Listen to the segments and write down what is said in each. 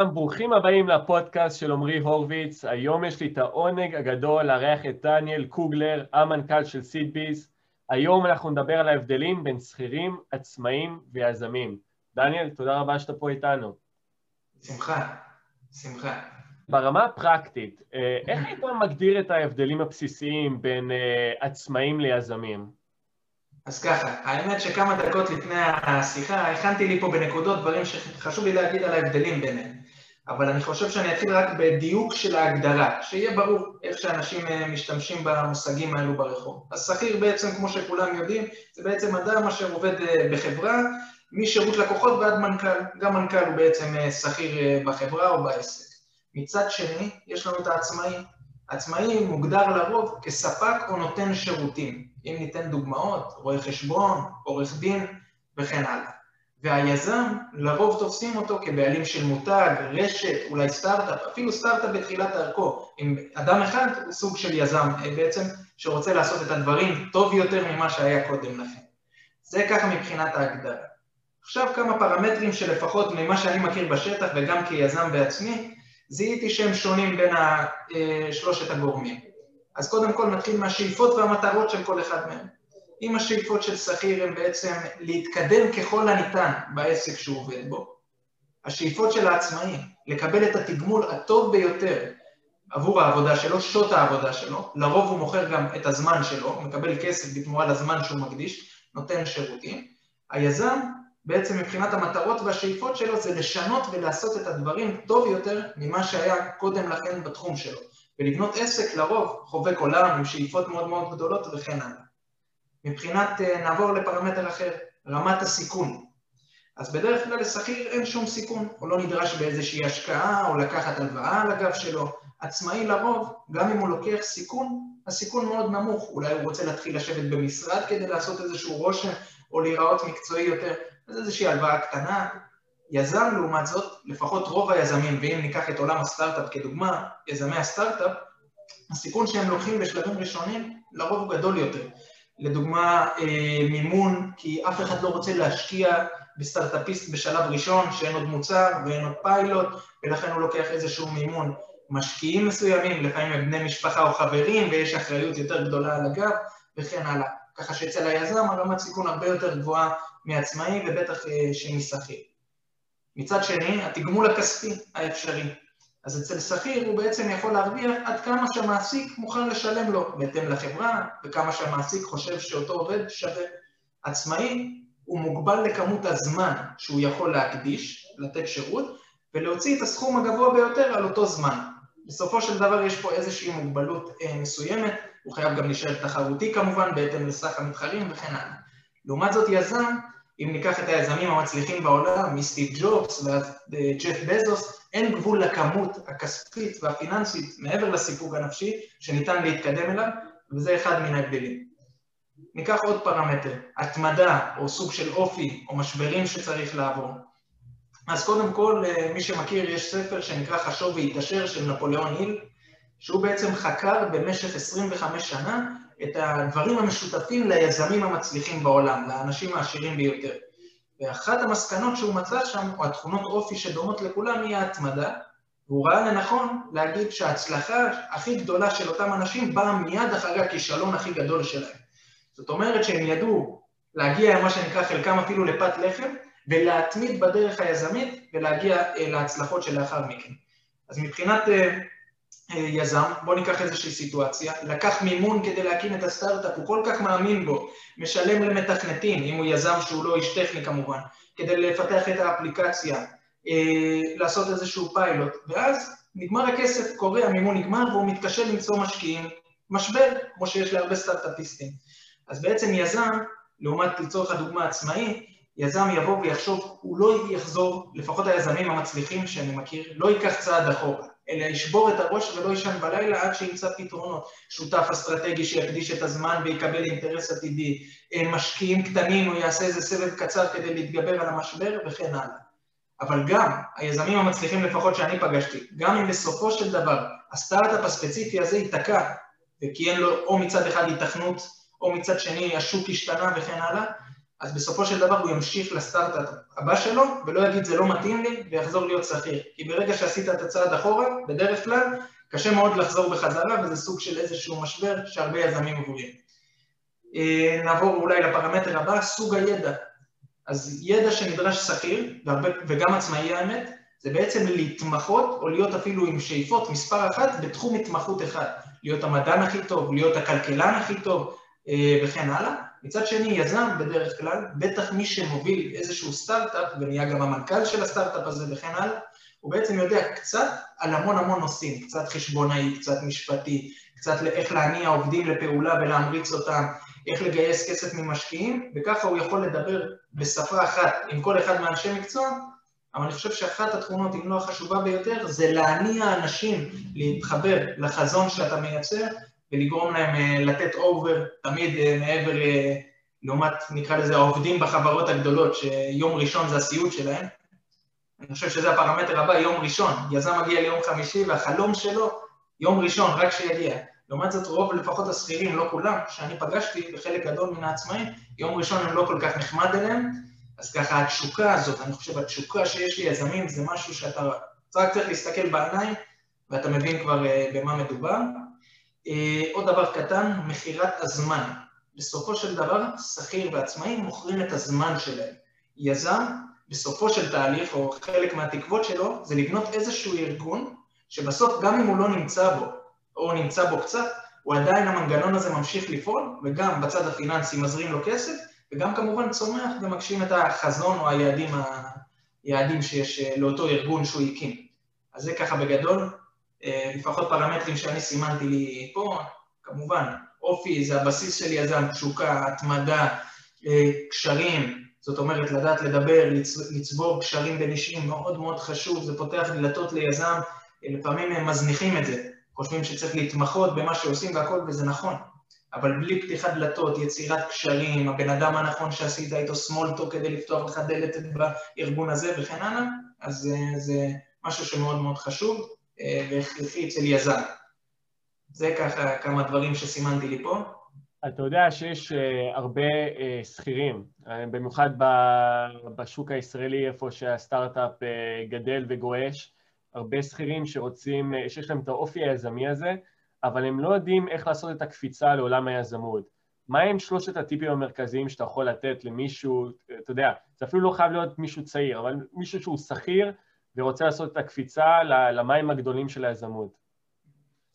ברוכים הבאים לפודקאסט של עמרי הורוביץ. היום יש לי את העונג הגדול לארח את דניאל קוגלר, המנכ"ל של סידביז. היום אנחנו נדבר על ההבדלים בין שכירים, עצמאים ויזמים. דניאל, תודה רבה שאתה פה איתנו. שמחה, שמחה. ברמה הפרקטית, אה, איך היית מגדיר את ההבדלים הבסיסיים בין אה, עצמאים ליזמים? אז ככה, האמת שכמה דקות לפני השיחה הכנתי לי פה בנקודות דברים שחשוב לי להגיד על ההבדלים ביניהם. אבל אני חושב שאני אתחיל רק בדיוק של ההגדרה, שיהיה ברור איך שאנשים אה, משתמשים במושגים האלו ברחוב. אז שכיר בעצם, כמו שכולם יודעים, זה בעצם אדם אשר עובד אה, בחברה, משירות לקוחות ועד מנכ"ל. גם מנכ"ל הוא בעצם אה, שכיר בחברה או בעסק. מצד שני, יש לנו את העצמאי. עצמאי מוגדר לרוב כספק או נותן שירותים. אם ניתן דוגמאות, רואה חשבון, עורך דין וכן הלאה. והיזם, לרוב תופסים אותו כבעלים של מותג, רשת, אולי סטארט-אפ, אפילו סטארט-אפ בתחילת דרכו. עם אדם אחד הוא סוג של יזם אה, בעצם, שרוצה לעשות את הדברים טוב יותר ממה שהיה קודם לכן. זה ככה מבחינת ההגדרה. עכשיו כמה פרמטרים שלפחות ממה שאני מכיר בשטח וגם כיזם בעצמי, זיהיתי שהם שונים בין אה, שלושת הגורמים. אז קודם כל נתחיל מהשאיפות והמטרות של כל אחד מהם. אם השאיפות של שכיר הן בעצם להתקדם ככל הניתן בעסק שהוא עובד בו, השאיפות של העצמאי, לקבל את התגמול הטוב ביותר עבור העבודה שלו, שעות העבודה שלו, לרוב הוא מוכר גם את הזמן שלו, מקבל כסף בתמורה לזמן שהוא מקדיש, נותן שירותים. היזם, בעצם מבחינת המטרות והשאיפות שלו, זה לשנות ולעשות את הדברים טוב יותר ממה שהיה קודם לכן בתחום שלו. ולבנות עסק לרוב חובק עולם עם שאיפות מאוד מאוד גדולות וכן הלאה. מבחינת, אה, נעבור לפרמטר אחר, רמת הסיכון. אז בדרך כלל לשכיר אין שום סיכון, הוא לא נדרש באיזושהי השקעה או לקחת הלוואה על הגב שלו. עצמאי לרוב, גם אם הוא לוקח סיכון, הסיכון מאוד נמוך. אולי הוא רוצה להתחיל לשבת במשרד כדי לעשות איזשהו רושם או להיראות מקצועי יותר, אז איזושהי הלוואה קטנה. יזם לעומת זאת, לפחות רוב היזמים, ואם ניקח את עולם הסטארט-אפ כדוגמה, יזמי הסטארט-אפ, הסיכון שהם לוקחים בשלבים ראשונים לרוב הוא גדול יותר. לדוגמה אה, מימון, כי אף אחד לא רוצה להשקיע בסטארט-אפיסט בשלב ראשון, שאין עוד מוצר ואין עוד פיילוט, ולכן הוא לוקח איזשהו מימון. משקיעים מסוימים, לפעמים הם בני משפחה או חברים, ויש אחריות יותר גדולה על הגב, וכן הלאה. ככה שאצל היזם הרמת סיכון הרבה יותר גבוהה מעצמאי, ובטח אה, שמשכיר. מצד שני, התגמול הכספי האפשרי. אז אצל שכיר הוא בעצם יכול להרוויח עד כמה שהמעסיק מוכן לשלם לו, בהתאם לחברה, וכמה שהמעסיק חושב שאותו עובד שווה. עצמאי הוא מוגבל לכמות הזמן שהוא יכול להקדיש, לתת שירות, ולהוציא את הסכום הגבוה ביותר על אותו זמן. בסופו של דבר יש פה איזושהי מוגבלות אה, מסוימת, הוא חייב גם להישאר תחרותי כמובן, בהתאם לסך המתחרים וכן הלאה. לעומת זאת יזם, אם ניקח את היזמים המצליחים בעולם, מסטיב ג'ובס ועד אה, ג'ף בזוס, אין גבול לכמות הכספית והפיננסית מעבר לסיפוק הנפשי שניתן להתקדם אליו, וזה אחד מן ההבדלים. ניקח עוד פרמטר, התמדה או סוג של אופי או משברים שצריך לעבור. אז קודם כל, אה, מי שמכיר, יש ספר שנקרא חשוב והתעשר של נפוליאון היל, שהוא בעצם חקר במשך 25 שנה את הדברים המשותפים ליזמים המצליחים בעולם, לאנשים העשירים ביותר. ואחת המסקנות שהוא מצא שם, או התכונות אופי שדומות לכולם, היא ההתמדה, והוא ראה לנכון להגיד שההצלחה הכי גדולה של אותם אנשים באה מיד אחרי הכישלון הכי גדול שלהם. זאת אומרת שהם ידעו להגיע, מה שנקרא, חלקם אפילו לפת לחם, ולהתמיד בדרך היזמית ולהגיע אה, להצלחות שלאחר מכן. אז מבחינת אה, יזם, בואו ניקח איזושהי סיטואציה, לקח מימון כדי להקים את הסטארט-אפ, הוא כל כך מאמין בו, משלם למתכנתים, אם הוא יזם שהוא לא איש טכני כמובן, כדי לפתח את האפליקציה, אה, לעשות איזשהו פיילוט, ואז נגמר הכסף, קורה, המימון נגמר והוא מתקשה למצוא משקיעים, משבר, כמו שיש להרבה סטארט-אפיסטים. אז בעצם יזם, לעומת לצורך הדוגמה עצמאי, יזם יבוא ויחשוב, הוא לא יחזור, לפחות היזמים המצליחים שאני מכיר, לא ייקח צעד אחורה. אלא ישבור את הראש ולא יישן בלילה עד שימצא פתרונות. שותף אסטרטגי שיקדיש את הזמן ויקבל אינטרס עתידי, אה, משקיעים קטנים, הוא יעשה איזה סבב קצר כדי להתגבר על המשבר וכן הלאה. אבל גם היזמים המצליחים לפחות שאני פגשתי, גם אם בסופו של דבר הסטארט-אפ הספציפי הזה ייתקע, וכי אין לו או מצד אחד התכנות, או מצד שני השוק השתנה וכן הלאה, אז בסופו של דבר הוא ימשיך לסטארט-אפ הבא שלו, ולא יגיד זה לא מתאים לי, ויחזור להיות שכיר. כי ברגע שעשית את הצעד אחורה, בדרך כלל, קשה מאוד לחזור בחזרה, וזה סוג של איזשהו משבר שהרבה יזמים עוברים. אה, נעבור אולי לפרמטר הבא, סוג הידע. אז ידע שנדרש שכיר, וגם עצמאי האמת, זה בעצם להתמחות, או להיות אפילו עם שאיפות מספר אחת בתחום התמחות אחד. להיות המדען הכי טוב, להיות הכלכלן הכי טוב, אה, וכן הלאה. מצד שני, יזם בדרך כלל, בטח מי שמוביל איזשהו סטארט-אפ, ונהיה גם המנכ"ל של הסטארט-אפ הזה וכן הלאה, הוא בעצם יודע קצת על המון המון נושאים, קצת חשבונאי, קצת משפטי, קצת איך להניע עובדים לפעולה ולהמריץ אותם, איך לגייס כסף ממשקיעים, וככה הוא יכול לדבר בשפה אחת עם כל אחד מאנשי מקצוע, אבל אני חושב שאחת התכונות, אם לא החשובה ביותר, זה להניע אנשים להתחבר לחזון שאתה מייצר, ולגרום להם אה, לתת אובר, תמיד אה, מעבר, אה, לעומת, נקרא לזה, העובדים בחברות הגדולות, שיום ראשון זה הסיוט שלהם. אני חושב שזה הפרמטר הבא, יום ראשון. יזם מגיע ליום חמישי, והחלום שלו, יום ראשון, רק שיגיע. לעומת זאת, רוב, לפחות השכירים, לא כולם, שאני פגשתי בחלק גדול מן העצמאים, יום ראשון הם לא כל כך נחמד אליהם, אז ככה התשוקה הזאת, אני חושב, התשוקה שיש ליזמים זה משהו שאתה רק צריך להסתכל בעיניים, ואתה מבין כבר במה מדובר. אה, עוד דבר קטן, מכירת הזמן. בסופו של דבר, שכיר ועצמאים מוכרים את הזמן שלהם. יזם, בסופו של תהליך, או חלק מהתקוות שלו, זה לבנות איזשהו ארגון, שבסוף גם אם הוא לא נמצא בו, או נמצא בו קצת, הוא עדיין המנגנון הזה ממשיך לפעול, וגם בצד הפיננסי מזרים לו כסף, וגם כמובן צומח ומגשים את החזון או היעדים, היעדים שיש אה, לאותו ארגון שהוא הקים. אז זה ככה בגדול, לפחות פרמטרים שאני סימנתי לי פה, כמובן, אופי זה הבסיס של יזם, תשוקה, התמדה, אה, קשרים, זאת אומרת לדעת לדבר, לצבור קשרים בין אישים, מאוד מאוד חשוב, זה פותח דלתות ליזם, אה, לפעמים הם מזניחים את זה, חושבים שצריך להתמחות במה שעושים והכל, וזה נכון, אבל בלי פתיחת דלתות, יצירת קשרים, הבן אדם הנכון שעשית איתו סמולטו כדי לפתוח לך דלת בארגון הזה וכן הלאה, אז זה משהו שמאוד מאוד חשוב. והכרחי אצל יזם. זה ככה כמה דברים שסימנתי לי פה. אתה יודע שיש uh, הרבה uh, שכירים, במיוחד בשוק הישראלי, איפה שהסטארט-אפ גדל וגועש, הרבה שכירים שרוצים, שיש להם את האופי היזמי הזה, אבל הם לא יודעים איך לעשות את הקפיצה לעולם היזמות. מה הם שלושת הטיפים המרכזיים שאתה יכול לתת למישהו, אתה יודע, זה אפילו לא חייב להיות מישהו צעיר, אבל מישהו שהוא שכיר ורוצה לעשות את הקפיצה למים הגדולים של היזמות?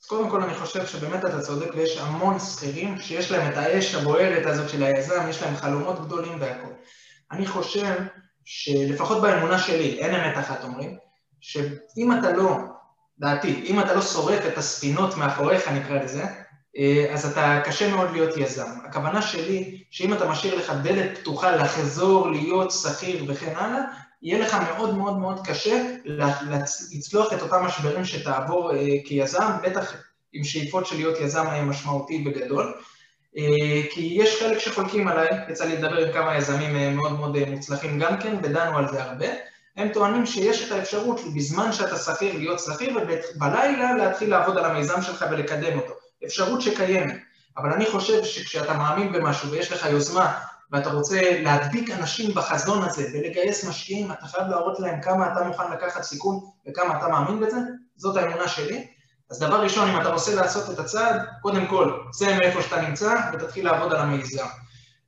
אז קודם כל אני חושב שבאמת אתה צודק ויש המון שכירים שיש להם את האש הבוערת הזאת של היזם, יש להם חלומות גדולים והכול. אני חושב שלפחות באמונה שלי, אין אמת אחת אומרים, שאם אתה לא, דעתי, אם אתה לא שורף את הספינות מאחוריך נקרא לזה, אז אתה קשה מאוד להיות יזם. הכוונה שלי, שאם אתה משאיר לך דלת פתוחה לחזור, להיות שכיר וכן הלאה, יהיה לך מאוד מאוד מאוד קשה לצלוח את אותם משברים שתעבור אה, כיזם, בטח עם שאיפות של להיות יזם משמעותי וגדול. אה, כי יש חלק שחולקים עליי, יצא לי לדבר עם כמה יזמים אה, מאוד מאוד מוצלחים גם כן, ודנו על זה הרבה. הם טוענים שיש את האפשרות בזמן שאתה שכיר להיות שכיר, ובלילה להתחיל לעבוד על המיזם שלך ולקדם אותו. אפשרות שקיימת. אבל אני חושב שכשאתה מאמין במשהו ויש לך יוזמה ואתה רוצה להדביק אנשים בחזון הזה ולגייס משקיעים, אתה חייב להראות להם כמה אתה מוכן לקחת סיכון וכמה אתה מאמין בזה, זאת האמונה שלי. אז דבר ראשון, אם אתה רוצה לעשות את הצעד, קודם כל, צא מאיפה שאתה נמצא ותתחיל לעבוד על המיזם.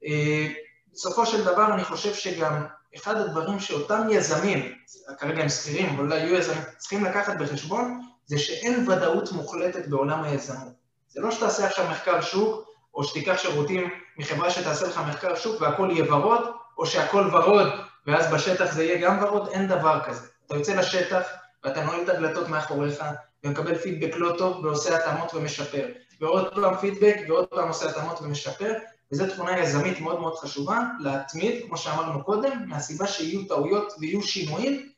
אה, בסופו של דבר, אני חושב שגם אחד הדברים שאותם יזמים, כרגע הם שכירים, אבל אולי יהיו יזמים, צריכים לקחת בחשבון, זה שאין ודאות מוחלטת בעולם היזמות. זה לא שתעשה עכשיו מחקר שוק, או שתיקח שירותים מחברה שתעשה לך מחקר שוק והכל יהיה ורוד, או שהכל ורוד ואז בשטח זה יהיה גם ורוד, אין דבר כזה. אתה יוצא לשטח ואתה נועל את הדלתות מאחוריך ומקבל פידבק לא טוב ועושה התאמות ומשפר. ועוד פעם פידבק ועוד פעם עושה התאמות ומשפר, וזו תכונה יזמית מאוד מאוד חשובה, להתמיד, כמו שאמרנו קודם, מהסיבה שיהיו טעויות ויהיו שינויים,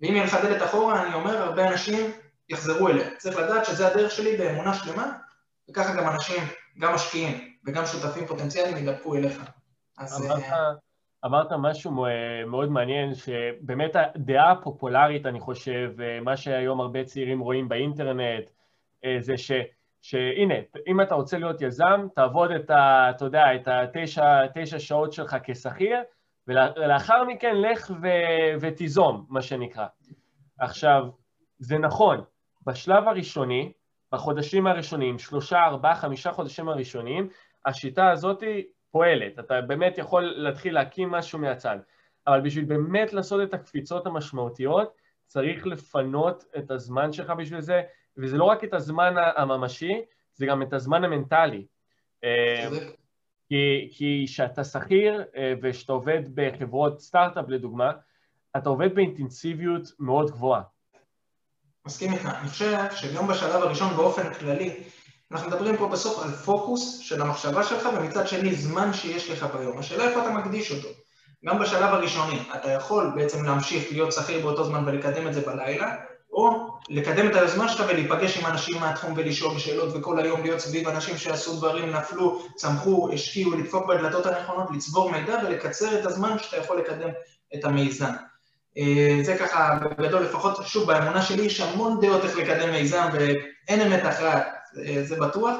ואם יהיה לך דלת אחורה, אני אומר, הרבה אנשים יחזרו אליה. צריך לדעת שזה הדרך שלי באמונה שלמה, וככה גם אנשים גם משקיעים וגם שותפים פוטנציאליים ידבקו אליך. אז... אמרת, אה, אמרת משהו מאוד מעניין, שבאמת הדעה הפופולרית, אני חושב, אה, מה שהיום הרבה צעירים רואים באינטרנט, אה, זה ש... שהנה, אם אתה רוצה להיות יזם, תעבוד את ה... אתה יודע, את התשע שעות שלך כשכיר, ולאחר מכן לך ו, ותיזום, מה שנקרא. עכשיו, זה נכון, בשלב הראשוני, בחודשים הראשונים, שלושה, ארבעה, חמישה חודשים הראשונים, השיטה הזאת פועלת, אתה באמת יכול להתחיל להקים משהו מהצד, אבל בשביל באמת לעשות את הקפיצות המשמעותיות, צריך לפנות את הזמן שלך בשביל זה, וזה לא רק את הזמן הממשי, זה גם את הזמן המנטלי. כי כשאתה שכיר אה, וכשאתה עובד בחברות סטארט-אפ לדוגמה, אתה עובד באינטנסיביות מאוד גבוהה. מסכים איתך. אני חושב שגם בשלב הראשון באופן כללי, אנחנו מדברים פה בסוף על פוקוס של המחשבה שלך, ומצד שני זמן שיש לך ביום. השאלה איפה אתה מקדיש אותו. גם בשלב הראשוני, אתה יכול בעצם להמשיך להיות שכיר באותו זמן ולקדם את זה בלילה, או לקדם את היוזמה שלך ולהיפגש עם אנשים מהתחום ולשאול שאלות וכל היום להיות סביב אנשים שעשו דברים, נפלו, צמחו, השקיעו, לדפוק בדלתות הנכונות, לצבור מידע ולקצר את הזמן שאתה יכול לקדם את המיזם. אה, זה ככה בגדול לפחות, שוב, באמונה שלי יש המון דעות איך לקדם מיזם ואין אמת אחת, אה, זה בטוח,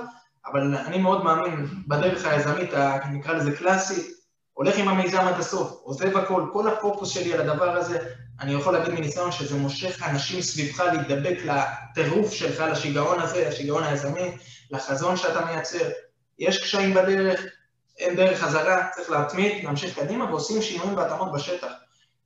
אבל אני מאוד מאמין בדרך היזמית, נקרא לזה קלאסית, הולך עם המיזם עד הסוף, עוזב הכל, כל הפוקוס שלי על הדבר הזה, אני יכול להגיד מניסיון שזה מושך אנשים סביבך להידבק לטירוף שלך, לשיגעון הזה, לשיגעון היזמי, לחזון שאתה מייצר. יש קשיים בדרך, אין דרך חזרה, צריך להתמיד, להמשיך קדימה, ועושים שינויים והתאמות בשטח.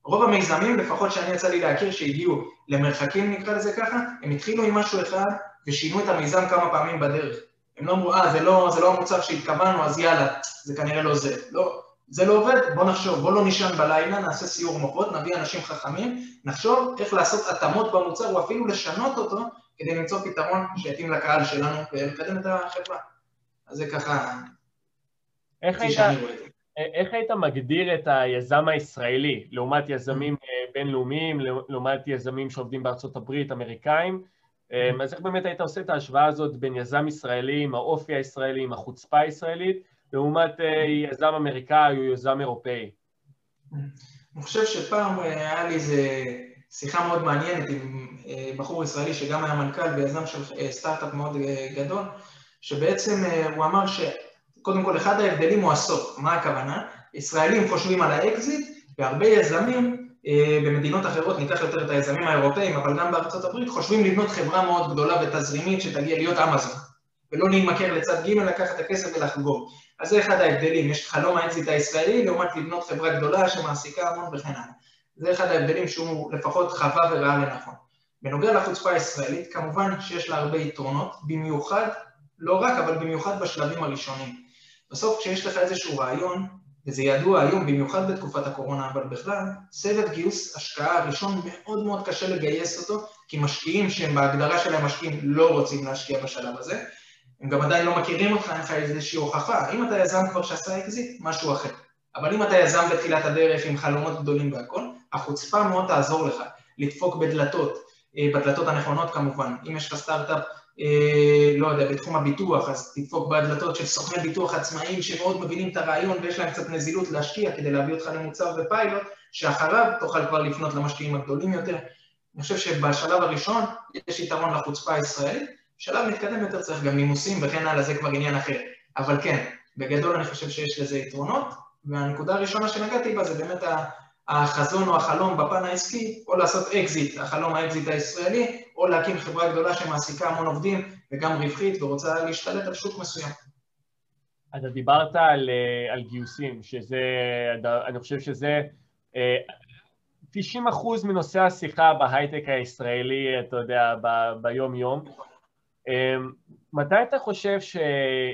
רוב המיזמים, לפחות שאני יצא לי להכיר, שהגיעו למרחקים, נקרא לזה ככה, הם התחילו עם משהו אחד ושינו את המיזם כמה פעמים בדרך. הם לא אמרו, אה, זה לא, זה לא המוצר שהתכוונו, אז יאללה, זה כנראה לא זה. לא, זה לא עובד, בוא נחשוב, בוא לא נישן בלילה, נעשה סיור מוחות, נביא אנשים חכמים, נחשוב איך לעשות התאמות במוצר או אפילו לשנות אותו כדי למצוא פתרון שיתאים לקהל שלנו ולקדם את החברה. אז זה ככה... איך היית, איך היית מגדיר את היזם הישראלי לעומת יזמים אה, בינלאומיים, לעומת יזמים שעובדים בארצות הברית, אמריקאים? אה, אז איך באמת היית עושה את ההשוואה הזאת בין יזם ישראלי עם האופי הישראלי, עם החוצפה הישראלית, לעומת אה, יזם אמריקאי או יזם אירופאי? אני חושב שפעם היה לי איזה שיחה מאוד מעניינת עם בחור ישראלי שגם היה מנכ"ל ויזם של סטארט-אפ מאוד גדול, שבעצם הוא אמר ש... קודם כל, אחד ההבדלים הוא הסוף. מה הכוונה? ישראלים חושבים על האקזיט, והרבה יזמים אה, במדינות אחרות, ניקח יותר את היזמים האירופאים, אבל גם בארצות הברית, חושבים לבנות חברה מאוד גדולה ותזרימית שתגיע להיות אמזון, ולא להימכר לצד ג', לקחת את הכסף ולחגוג. אז זה אחד ההבדלים, יש חלום האקזיט הישראלי לעומת לבנות חברה גדולה שמעסיקה המון וכן הלאה. זה אחד ההבדלים שהוא לפחות חווה וראה לנכון. בנוגע לחוצפה הישראלית, כמובן שיש לה הרבה יתרונות, במיוחד, לא רק, אבל במיוחד בשלבים הראשונים. בסוף כשיש לך איזשהו רעיון, וזה ידוע היום, במיוחד בתקופת הקורונה, אבל בכלל, סבב גיוס השקעה הראשון מאוד מאוד קשה לגייס אותו, כי משקיעים שהם בהגדרה שלהם משקיעים לא רוצים להשקיע בשלב הזה, הם גם עדיין לא מכירים אותך, אין לך איזושהי הוכחה. אם אתה יזם כבר שעשה אקזיט, משהו אחר. אבל אם אתה יזם בתחילת הדרך עם חלומות גדולים והכל, החוצפה מאוד תעזור לך לדפוק בדלתות, אה, בדלתות הנכונות כמובן. אם יש לך סטארט-אפ לא יודע, בתחום הביטוח, אז תדפוק בדלתות של סוכני ביטוח עצמאיים שמאוד מבינים את הרעיון ויש להם קצת נזילות להשקיע כדי להביא אותך למוצר ופיילוט, שאחריו תוכל כבר לפנות למשקיעים הגדולים יותר. אני חושב שבשלב הראשון יש יתרון לחוצפה הישראלית, בשלב מתקדם יותר צריך גם נימוסים וכן הלאה, זה כבר עניין אחר. אבל כן, בגדול אני חושב שיש לזה יתרונות, והנקודה הראשונה שנגעתי בה זה באמת החזון או החלום בפן העסקי, או לעשות אקזיט, החלום האקזיט הישראלי, או להקים חברה גדולה שמעסיקה המון עובדים וגם רווחית ורוצה להשתלט על שוק מסוים. אתה דיברת על, אה, על גיוסים, שזה, אני חושב שזה 90 אה, אחוז מנושא השיחה בהייטק הישראלי, אתה יודע, ב, ביום-יום. אה, מתי אתה חושב ש,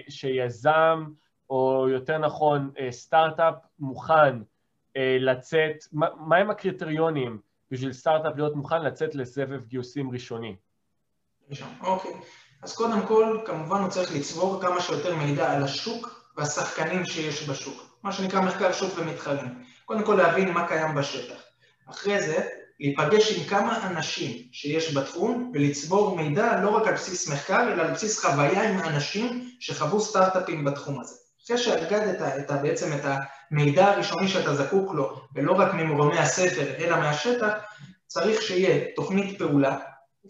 שיזם, או יותר נכון סטארט-אפ מוכן לצאת, מהם הקריטריונים בשביל סטארט-אפ להיות מוכן לצאת לסבב גיוסים ראשוני? אוקיי. אז קודם כל, כמובן הוא צריך לצבור כמה שיותר מידע על השוק והשחקנים שיש בשוק. מה שנקרא מחקר שוק ומתחרים. קודם כל להבין מה קיים בשטח. אחרי זה, להיפגש עם כמה אנשים שיש בתחום ולצבור מידע לא רק על בסיס מחקר, אלא על בסיס חוויה עם אנשים שחוו סטארט-אפים בתחום הזה. אחרי שהרגדת את, את, בעצם את המידע הראשוני שאתה זקוק לו, ולא רק ממורמי הספר, אלא מהשטח, צריך שיהיה תוכנית פעולה,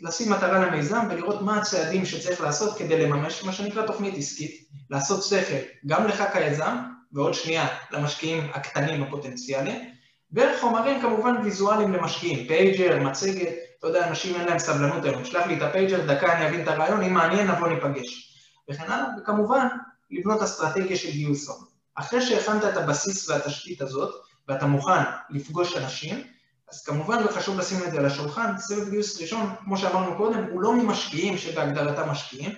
לשים מטרה למיזם ולראות מה הצעדים שצריך לעשות כדי לממש מה שנקרא תוכנית עסקית, לעשות שכל גם לך כיזם ועוד שנייה למשקיעים הקטנים הפוטנציאליים, וחומרים כמובן ויזואליים למשקיעים, pager, מצגת, אתה יודע, אנשים אין להם סבלנות היום, שלח לי את ה pager, דקה אני אבין את הרעיון, אם מעניין נבוא ניפגש. וכן הלאה, וכמובן, לבנות אסטרטגיה של גיוס הון. אחרי שהכנת את הבסיס והתשתית הזאת, ואתה מוכן לפגוש אנשים, אז כמובן וחשוב לשים את זה על השולחן, סבב גיוס ראשון, כמו שאמרנו קודם, הוא לא ממשקיעים שבהגדרתם משקיעים.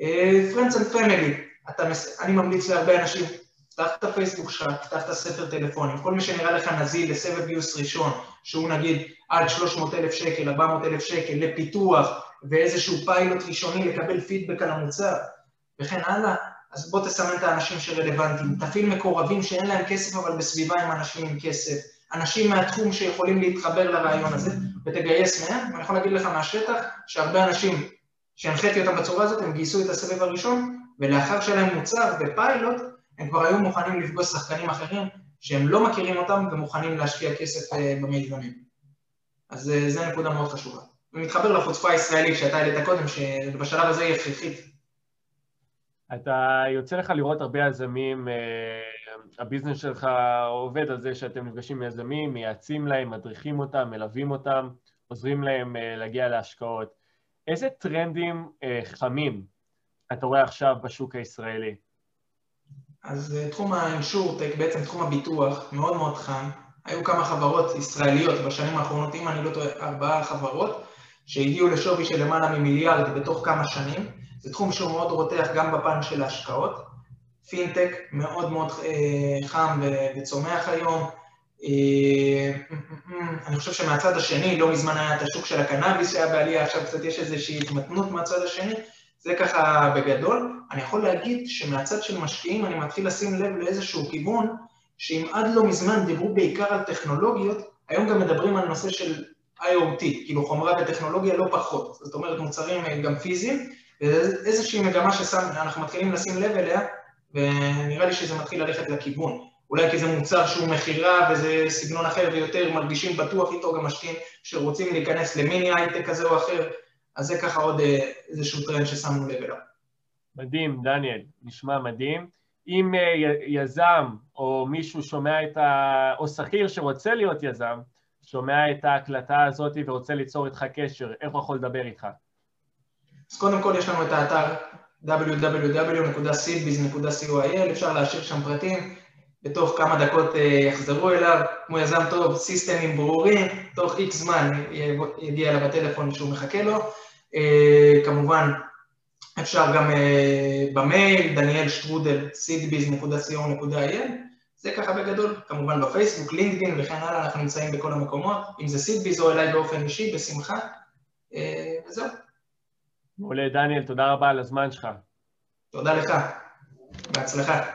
Uh, Friends and Family, אתה, אני ממליץ להרבה אנשים, פתח את הפייסבוק שלך, פתח את הספר טלפונים, כל מי שנראה לך נזיל לסבב גיוס ראשון, שהוא נגיד עד 300 אלף שקל, 400 אלף שקל, לפיתוח ואיזשהו פיילוט ראשוני לקבל פידבק על המוצר וכן הלאה, אז בוא תסמן את האנשים שרלוונטיים, תפעיל מקורבים שאין להם כסף אבל בסביבה עם אנשים עם כסף, אנשים מהתחום שיכולים להתחבר לרעיון הזה ותגייס מהם, ואני יכול להגיד לך מהשטח שהרבה אנשים שהנחיתי אותם בצורה הזאת, הם גייסו את הסבב הראשון ולאחר שלהם מוצר ופיילוט, הם כבר היו מוכנים לפגוש שחקנים אחרים שהם לא מכירים אותם ומוכנים להשקיע כסף אה, במיזמים. אז אה, זו נקודה מאוד חשובה. ומתחבר לחוצפה הישראלית שאתה העלית קודם, שבשלב הזה היא הכרחית. אתה יוצא לך לראות הרבה יזמים, אה, הביזנס שלך עובד על זה שאתם נפגשים עם יזמים, מייעצים להם, מדריכים אותם, מלווים אותם, עוזרים להם להגיע להשקעות. איזה טרנדים חמים אתה רואה עכשיו בשוק הישראלי? אז אה, תחום האינשורטק, בעצם תחום הביטוח, מאוד מאוד חם. היו כמה חברות ישראליות בשנים האחרונות, אם אני לא טועה, ארבעה חברות, שהגיעו לשווי של למעלה ממיליארד בתוך כמה שנים. זה תחום שהוא מאוד רותח גם בפן של ההשקעות. פינטק מאוד מאוד אה, חם וצומח היום. אה, אני חושב שמהצד השני, לא מזמן היה את השוק של הקנאביס שהיה בעלייה, עכשיו קצת יש איזושהי התמתנות מהצד השני. זה ככה בגדול. אני יכול להגיד שמהצד של משקיעים אני מתחיל לשים לב לאיזשהו כיוון, שאם עד לא מזמן דיברו בעיקר על טכנולוגיות, היום גם מדברים על נושא של IoT, כאילו חומרה וטכנולוגיה לא פחות. זאת אומרת, מוצרים גם פיזיים, ואיזושהי מגמה שאנחנו מתחילים לשים לב אליה, ונראה לי שזה מתחיל ללכת לכיוון. אולי כי זה מוצר שהוא מכירה וזה סגנון אחר ויותר מרגישים בטוח איתו גם משקיעים שרוצים להיכנס למיני הייטק כזה או אחר, אז זה ככה עוד אה, איזשהו טרנד ששמנו לב אליו. מדהים, דניאל, נשמע מדהים. אם אה, יזם או מישהו שומע את ה... או שכיר שרוצה להיות יזם, שומע את ההקלטה הזאת ורוצה ליצור איתך קשר, איך הוא יכול לדבר איתך? אז קודם כל יש לנו את האתר www.seedbiz.coil, אפשר להשאיר שם פרטים, בתוך כמה דקות אה, יחזרו אליו, כמו יזם טוב, סיסטמים ברורים, תוך איקס זמן יגיע אליו הטלפון שהוא מחכה לו. אה, כמובן, אפשר גם אה, במייל, דניאל שטרודל, seedbiz.co.il, זה ככה בגדול, כמובן בפייסבוק, לינקדאין וכן הלאה, אנחנו נמצאים בכל המקומות, אם זה סידביז או אליי באופן אישי, בשמחה, וזהו. מעולה, דניאל, תודה רבה על הזמן שלך. תודה לך, בהצלחה.